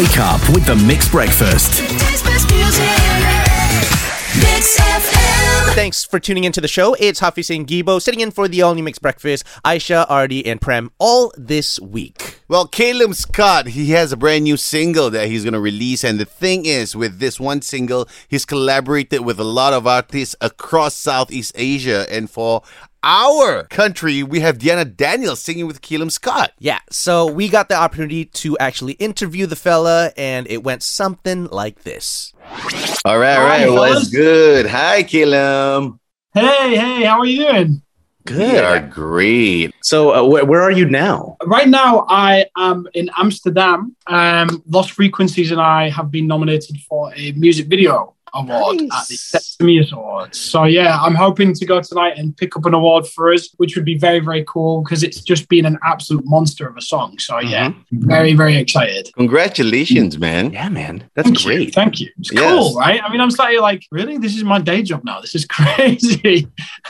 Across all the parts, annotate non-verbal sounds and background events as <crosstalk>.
Wake up with the Mixed Breakfast. Thanks for tuning into the show. It's Hafiz and Guibo sitting in for the all new mixed breakfast. Aisha, Artie, and Prem all this week. Well, Calum Scott, he has a brand new single that he's going to release. And the thing is, with this one single, he's collaborated with a lot of artists across Southeast Asia. And for our country, we have Diana Daniels singing with Calum Scott. Yeah, so we got the opportunity to actually interview the fella, and it went something like this. All right, all right. Hi, What's good? Hi, Calum. Hey, hey, how are you doing? We are great. So, uh, wh- where are you now? Right now, I am in Amsterdam. Um, Lost Frequencies and I have been nominated for a music video award at the Sesame Awards. So yeah, I'm hoping to go tonight and pick up an award for us, which would be very, very cool because it's just been an absolute monster of a song. So yeah, very, very excited. Congratulations, man. Yeah, man, that's Thank you. great. Thank you. It's Yes. cool, right? I mean, I'm slightly like, really? This is my day job now. This is <laughs> crazy.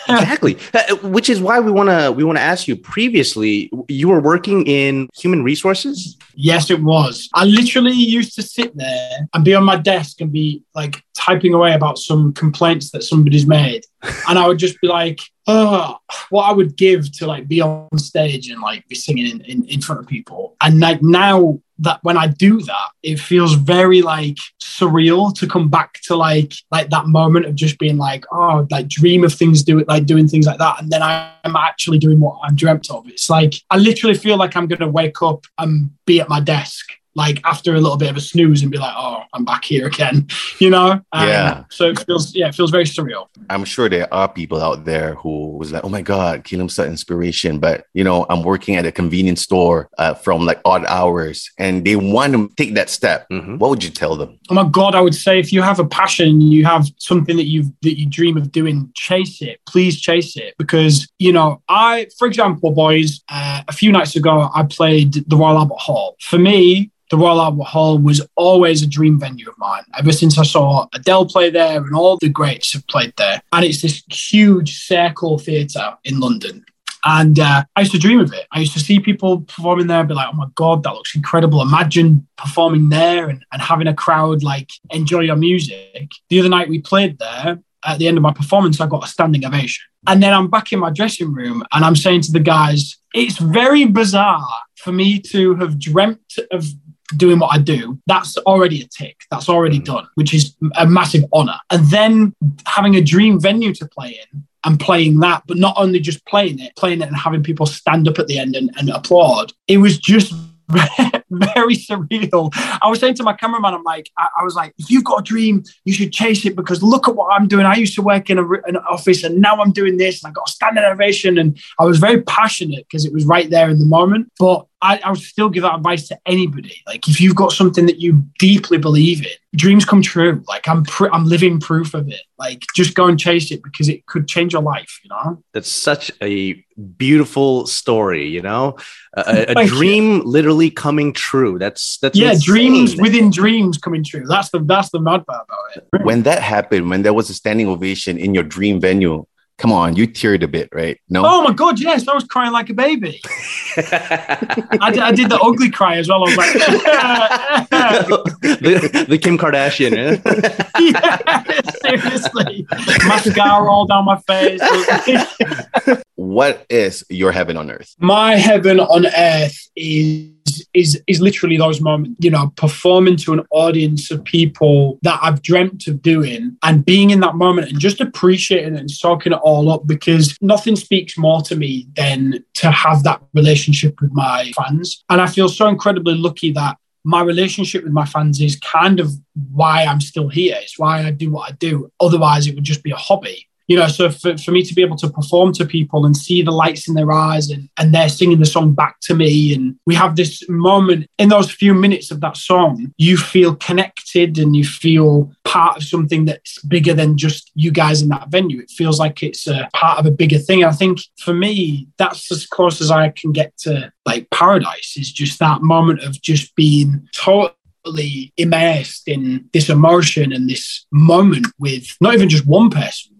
exactly Uh, which is why we want to we want to ask you previously you were working in human resources Yes, it was. I literally used to sit there and be on my desk and be like typing away about some complaints that somebody's made. And I would just be like, oh, what I would give to like be on stage and like be singing in, in, in front of people. And like now that when I do that, it feels very like surreal to come back to like like that moment of just being like, oh, like dream of things do it like doing things like that. And then I'm actually doing what I'm dreamt of. It's like I literally feel like I'm gonna wake up and be at my desk like after a little bit of a snooze and be like, oh, I'm back here again, <laughs> you know? Um, Yeah. So it feels, yeah, it feels very surreal. I'm sure there are people out there who was like, "Oh my God, Calum Scott inspiration," but you know, I'm working at a convenience store uh, from like odd hours, and they want to take that step. Mhm. What would you tell them? Oh my God, I would say if you have a passion, you have something that you that you dream of doing, chase it. Please chase it because you know I, for example, boys, uh, a few nights ago I played the Royal Albert Hall. For me. The Royal Albert Hall was always a dream venue of mine. Ever since I saw Adele play there and all the greats have played there. And it's this huge circle theatre in London. And uh, I used to dream of it. I used to see people performing there and be like, oh my God, that looks incredible. Imagine performing there and, and having a crowd like enjoy your music. The other night we played there. At the end of my performance, I got a standing ovation. And then I'm back in my dressing room and I'm saying to the guys, it's very bizarre for me to have dreamt of doing what I do, that's already a tick. That's already mm. done, which is a massive honor. And then having a dream venue to play in and playing that, but not only just playing it, playing it and having people stand up at the end and, and applaud. It was just <laughs> <laughs> very surreal. I was saying to my cameraman, I'm like, I, I was like, if you've got a dream, you should chase it because look at what I'm doing. I used to work in a, an office and now I'm doing this and I got a standing ovation. And I was very passionate because it was right there in the moment. But I, I would still give that advice to anybody. Like, if you've got something that you deeply believe in, dreams come true. Like, I'm pr- I'm living proof of it. Like, just go and chase it because it could change your life. You know. that's such a beautiful story you know a, a- <laughs> Thank you. dream literally coming true that's that's yeah, insane. dreams within dreams coming true. That's the that's the mad part about it. When that happened, when there was a standing ovation in your dream venue, come on, you teared a bit, right? No. Oh my god, yes, I was crying like a baby. <laughs> I did, I did the ugly cry as well. I was like, <laughs> the, the kim kardashian eh? yeah, <laughs> seriously, mascara all down my face. What is your heaven on earth? my heaven on earth is is is literally those moments you know performing to an audience of people that i've dreamt of doing and being in that moment and just appreciating it and soaking it all up because nothing speaks more to me than to have that relationship with my fans and i feel so incredibly lucky that my relationship with my fans is kind of why I'm still here. It's why I do what I do. Otherwise, it would just be a hobby you know so for, for me to be able to perform to people and see the lights in their eyes and, and they're singing the song back to me and we have this moment in those few minutes of that song you feel connected and you feel part of something that's bigger than just you guys in that venue. It feels like it's a part of a bigger thing. I think for me that's as close as i can get to like paradise is just that moment of just being totally immersed in this emotion and this moment with not even just one person,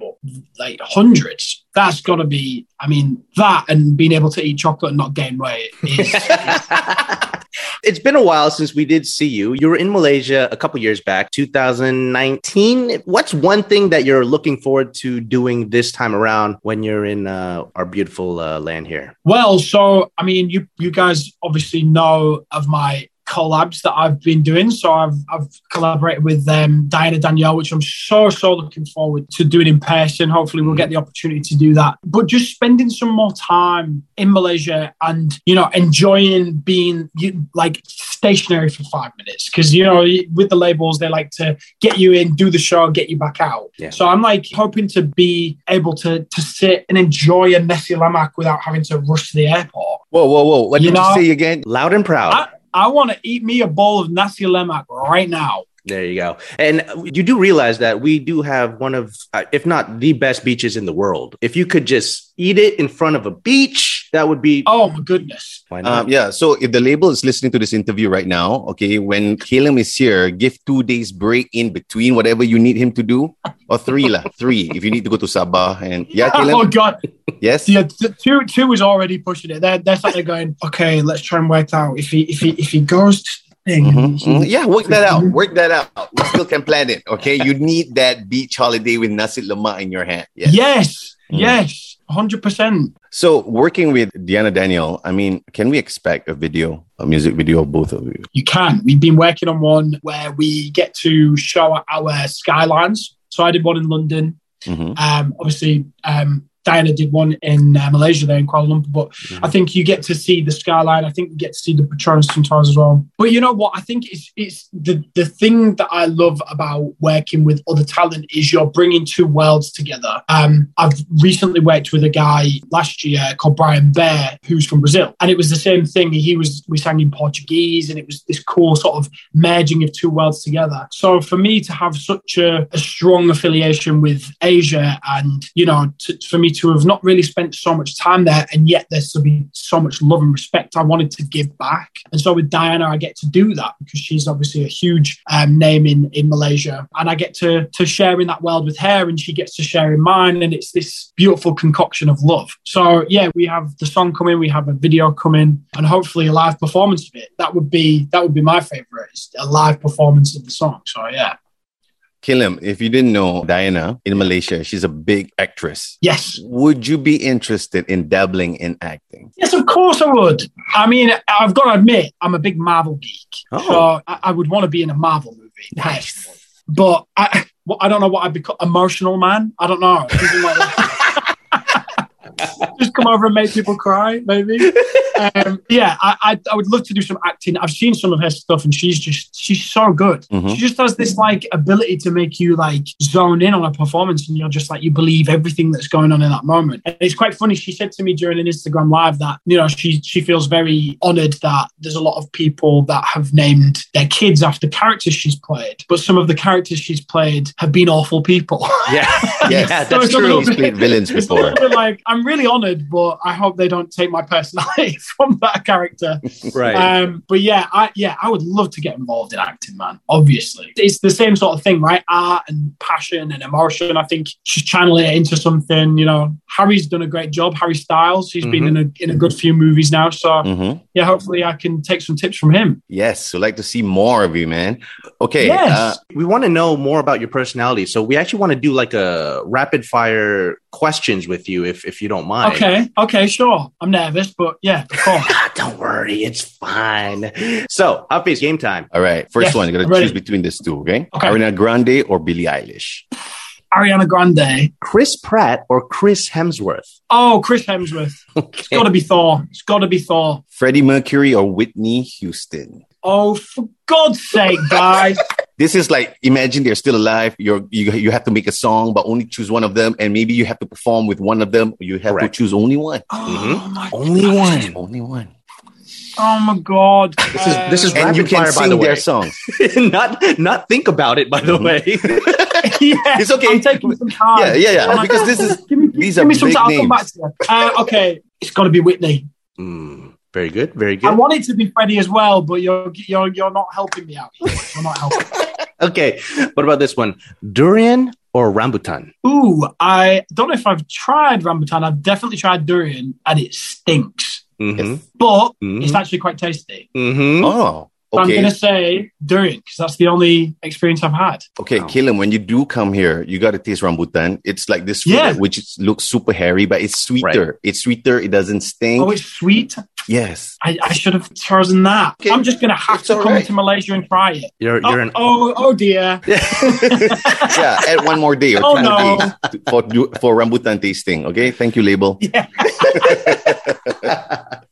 like hundreds. That's got to be. I mean, that and being able to eat chocolate and not gain weight is. <laughs> it's been a while since we did see you. You were in Malaysia a couple years back, 2019. What's one thing that you're looking forward to doing this time around when you're in uh, our beautiful uh, land here? well, so I mean, you you guys obviously know of my collabs that I've been doing. So I've I've collaborated with um, Diana Danielle, which I'm so so looking forward to doing in person. Hopefully, we'll get the opportunity to do that. But just spending some more time in Malaysia and you know enjoying being like stationary for five minutes because you know with the labels they like to get you in, do the show, get you back out. Yeah. So I'm like hoping to be able to to sit and enjoy a nasi lemak without having to rush to the airport. Whoa, whoa, whoa! What You did know- you say again? Loud and proud. I, I want to eat me a bowl of nasi lemak right now. There you go. And you do realize that we do have one of, uh, if not the best beaches in the world. If you could just eat it in front of a beach, that would be. Oh my goodness. Why not? Um, yeah, so if the label is listening to this interview right now, okay, when Calum is here, give two days break in between whatever you need him to do, or three lah, <laughs> three. If you need to go to Sabah and yeah, Oh god. yes, Yeah, th- two two is already pushing it. They're they're sort of going, okay, let's try and work out if he if he if he goes to the thing. Mhm, he- mhm. yeah, work that out, work that out. We still can plan it, okay? You need that beach holiday with nasi lemak in your hand. Yes. Yes, Mm. yes, hundred percent. So working with Diana Danielle, I mean, can we expect a video, a music video of both of you? You can. We've been working on one where we get to show our skylines. So I did one in London. Mhm. Um, obviously, um, Diana did one in uh, Malaysia there in Kuala Lumpur, but I think you get to see the skyline. I think you get to see the Petronas sometimes as well. But you know what? I think it's it's the the thing that I love about working with other talent is you're bringing two worlds together. Um, I've recently worked with a guy last year called Bryan Behr, who's from Brazil, and it was the same thing. He was we sang in Portuguese, and it was this cool sort of merging of two worlds together. So for me to have such a, a strong affiliation with Asia, and you know, to, for me to have not really spent so much time there, and yet there's to be so much love and respect, I wanted to give back. And so with Diana, I get to do that because she's obviously a huge um, name in in Malaysia, and I get to to share in that world with her, and she gets to share in mine, and it's this beautiful concoction of love. So yeah, we have the song coming, we have a video coming, and hopefully a live performance of it. That would be that would be my favorite, is a live performance of the song. So yeah, Calum, if you didn't know Diana in Malaysia, she's a big actress. yes, Would you be interested in dabbling in acting? Yes, of course I would. I mean, I've got to admit, I'm a big Marvel geek. Oh. So I, I would want to be in a Marvel movie. personally. But I, well, I don't know what I'd become. Emotional man? I don't know. Something like that. <laughs> Just come over and make people cry, maybe. Um, yeah, I, I, I would love to do some acting. I've seen some of her stuff, and she's just she's so good. Mhm. She just has this like ability to make you like zone in on a performance, and you're just like you believe everything that's going on in that moment. And it's quite funny. She said to me during an Instagram live that you know she she feels very honoured that there's a lot of people that have named their kids after characters she's played, but some of the characters she's played have been awful people. Yeah, Yes. <laughs> yeah, that's it's a little true. She's villains before. like I'm really honoured, but I hope they don't take my personality <laughs> <laughs> from that character. Right. Um, but yeah, I yeah, I would love to get involved in acting, man. Obviously, it's the same sort of thing, right? Art and passion and emotion. I think she's channeling it into something. You know, Harry's done a great job. Harry Styles, he's been in a in a good few movies now. So Mhm. yeah, hopefully I can take some tips from him. Yes, we'd like to see more of you, man. Okay. Yes. uh, we want to know more about your personality. So we actually want to do like a rapid fire questions with you if, if you don't mind. Okay, okay, sure. I'm nervous, but yeah. <laughs> Ah, don't worry, it's fine. So, Hafiz, game time. all right. First Yes, one, you got I'm to choose between these two, okay? Okay. Ariana Grande or Billie Eilish? Ariana Grande. Chris Pratt or Chris Hemsworth? Oh, Chris Hemsworth. It's got to be Thor. It's got to be Thor. Freddie Mercury or Whitney Houston? Oh, for God's sake, guys. <laughs> This is like imagine they're still alive. You're you you have to make a song, but only choose one of them, and maybe you have to perform with one of them. You have Correct. to choose only one. Oh, my Only God. one. Only one. Oh, my God. This is this is And you rapid can fire, by the way. their songs. <laughs> not not think about it, by the Mhm. way. <laughs> yeah, It's okay. I'm taking some time. Yeah, yeah, yeah. Oh Because this is Give me, these give are me some big time. I'll come back names. to you. Uh, okay, it's got to be Whitney. Mm, very good, very good. I good. want it to be Freddie as well, but you're you're you're not helping me out. Here. You're not helping. <laughs> Okay, what about this one? Durian or rambutan? Ooh, I don't know if I've tried rambutan. I've definitely tried durian, and it stinks. Mm-hmm. But Mhm. it's actually quite tasty. Mm-hmm. Oh, So I'm going to say durian because that's the only experience I've had. Okay, Wow. Calum, when you do come here, you got to taste rambutan. It's like this fruit Yeah. which looks super hairy, but it's sweeter. It's sweeter. It doesn't stink. Oh, it's sweet. Yes. I, I should have chosen that. Okay. I'm just going to have It's to come right. to Malaysia and try it. You're Oh, you're an oh, oh dear. <laughs> yeah, add one more day or Oh, two no. days for for rambutan tasting. Okay, thank you, label. Yeah. <laughs>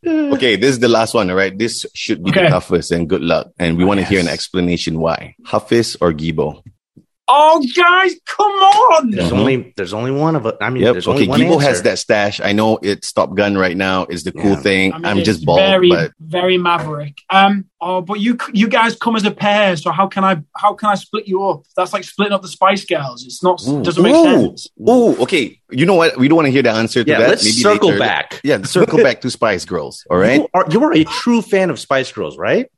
Okay, this is the last one. All right, this should be the toughest, and good luck. And we want to hear an explanation why. Hafiz or Guibo? Oh, guys, come on. there's Mhm. only there's only one of it. I mean, Yep. there's Okay, only one Guibo has that stash. I know it's Top Gun right now. Is the cool thing. I mean, I'm it's just bald, very, but very maverick. Um, oh, but you you guys come as a pair, so how can I how can I split you up? That's like splitting up the Spice Girls. It's not Ooh. doesn't make Ooh. sense. oh, okay. You know what? We don't want to hear the answer to Yeah, that. let's Maybe circle later. back. Yeah, circle <laughs> back to Spice Girls. All right. You are, you are a true fan of Spice Girls, right?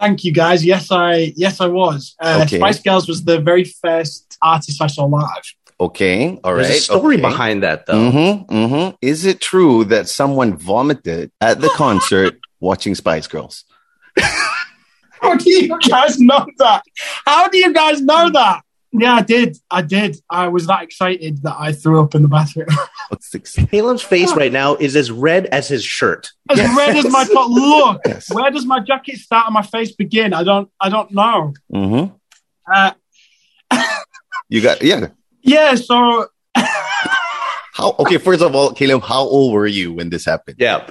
Thank you, guys. Yes, I yes I was. Uh, Okay. Spice Girls was the very first artist I saw live. Okay. All right. There's a story okay. behind that, though. Mm-hmm, mm-hmm. Is it true that someone vomited at the concert <laughs> watching Spice Girls? How do you guys know that? How do you guys know that? Yeah, I did. I did. I was that excited that I threw up in the bathroom. <laughs> Six. Calum's face right now is as red as his shirt. as red as my <laughs> top. Look, Yes. where does my jacket start and my face begin? I don't. I don't know. Mm-hmm. Uh, You got yeah. yeah. So <laughs> How? Okay. First of all, Calum, how old were you when this happened? Yeah.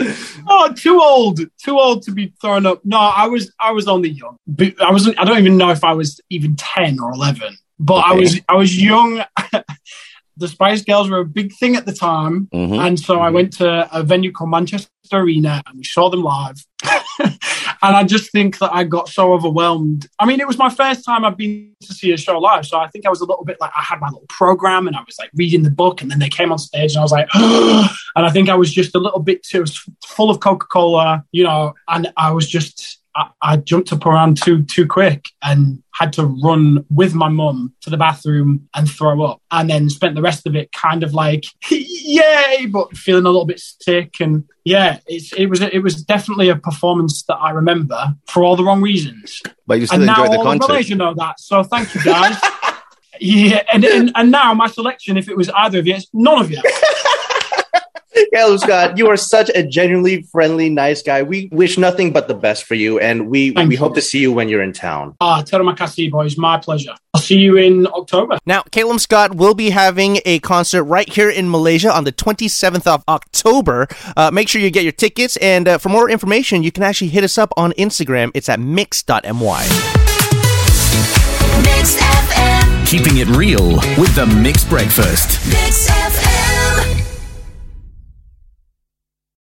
Oh, too old, too old to be thrown up. No, I was, I was only young. I wasn't. I don't even know if I was even ten or eleven. But I was, I was young. <laughs> the Spice Girls were a big thing at the time, Mhm. and so I went to a venue called Manchester Arena, and we saw them live. <laughs> and I just think that I got so overwhelmed. I mean, it was my first time I've been to see a show live, so I think I was a little bit like I had my little program, and I was like reading the book, and then they came on stage, and I was like, <gasps> and I think I was just a little bit too full of Coca Cola, you know, and I was just. I, I jumped up around too too quick and had to run with my mum to the bathroom and throw up, and then spent the rest of it kind of like <laughs> yay, but feeling a little bit sick. And yeah, it's, it was it was definitely a performance that I remember for all the wrong reasons. But you still and enjoyed the of concert. Malaysia know that. So thank you guys. <laughs> yeah, and, and and now my selection, if it was either of you, it's none of you. <laughs> Calum Scott, you are such a genuinely friendly, nice guy. We wish nothing but the best for you, and we, Thank we you. hope to see you when you're in town. Ah, Terima kasih, boys. My pleasure. I'll see you in October. Now, Calum Scott will be having a concert right here in Malaysia on the 27th of October. Uh, make sure you get your tickets, and uh, for more information, you can actually hit us up on Instagram. It's at mix.my. Keeping it real with the Mixed Breakfast. Mix FM.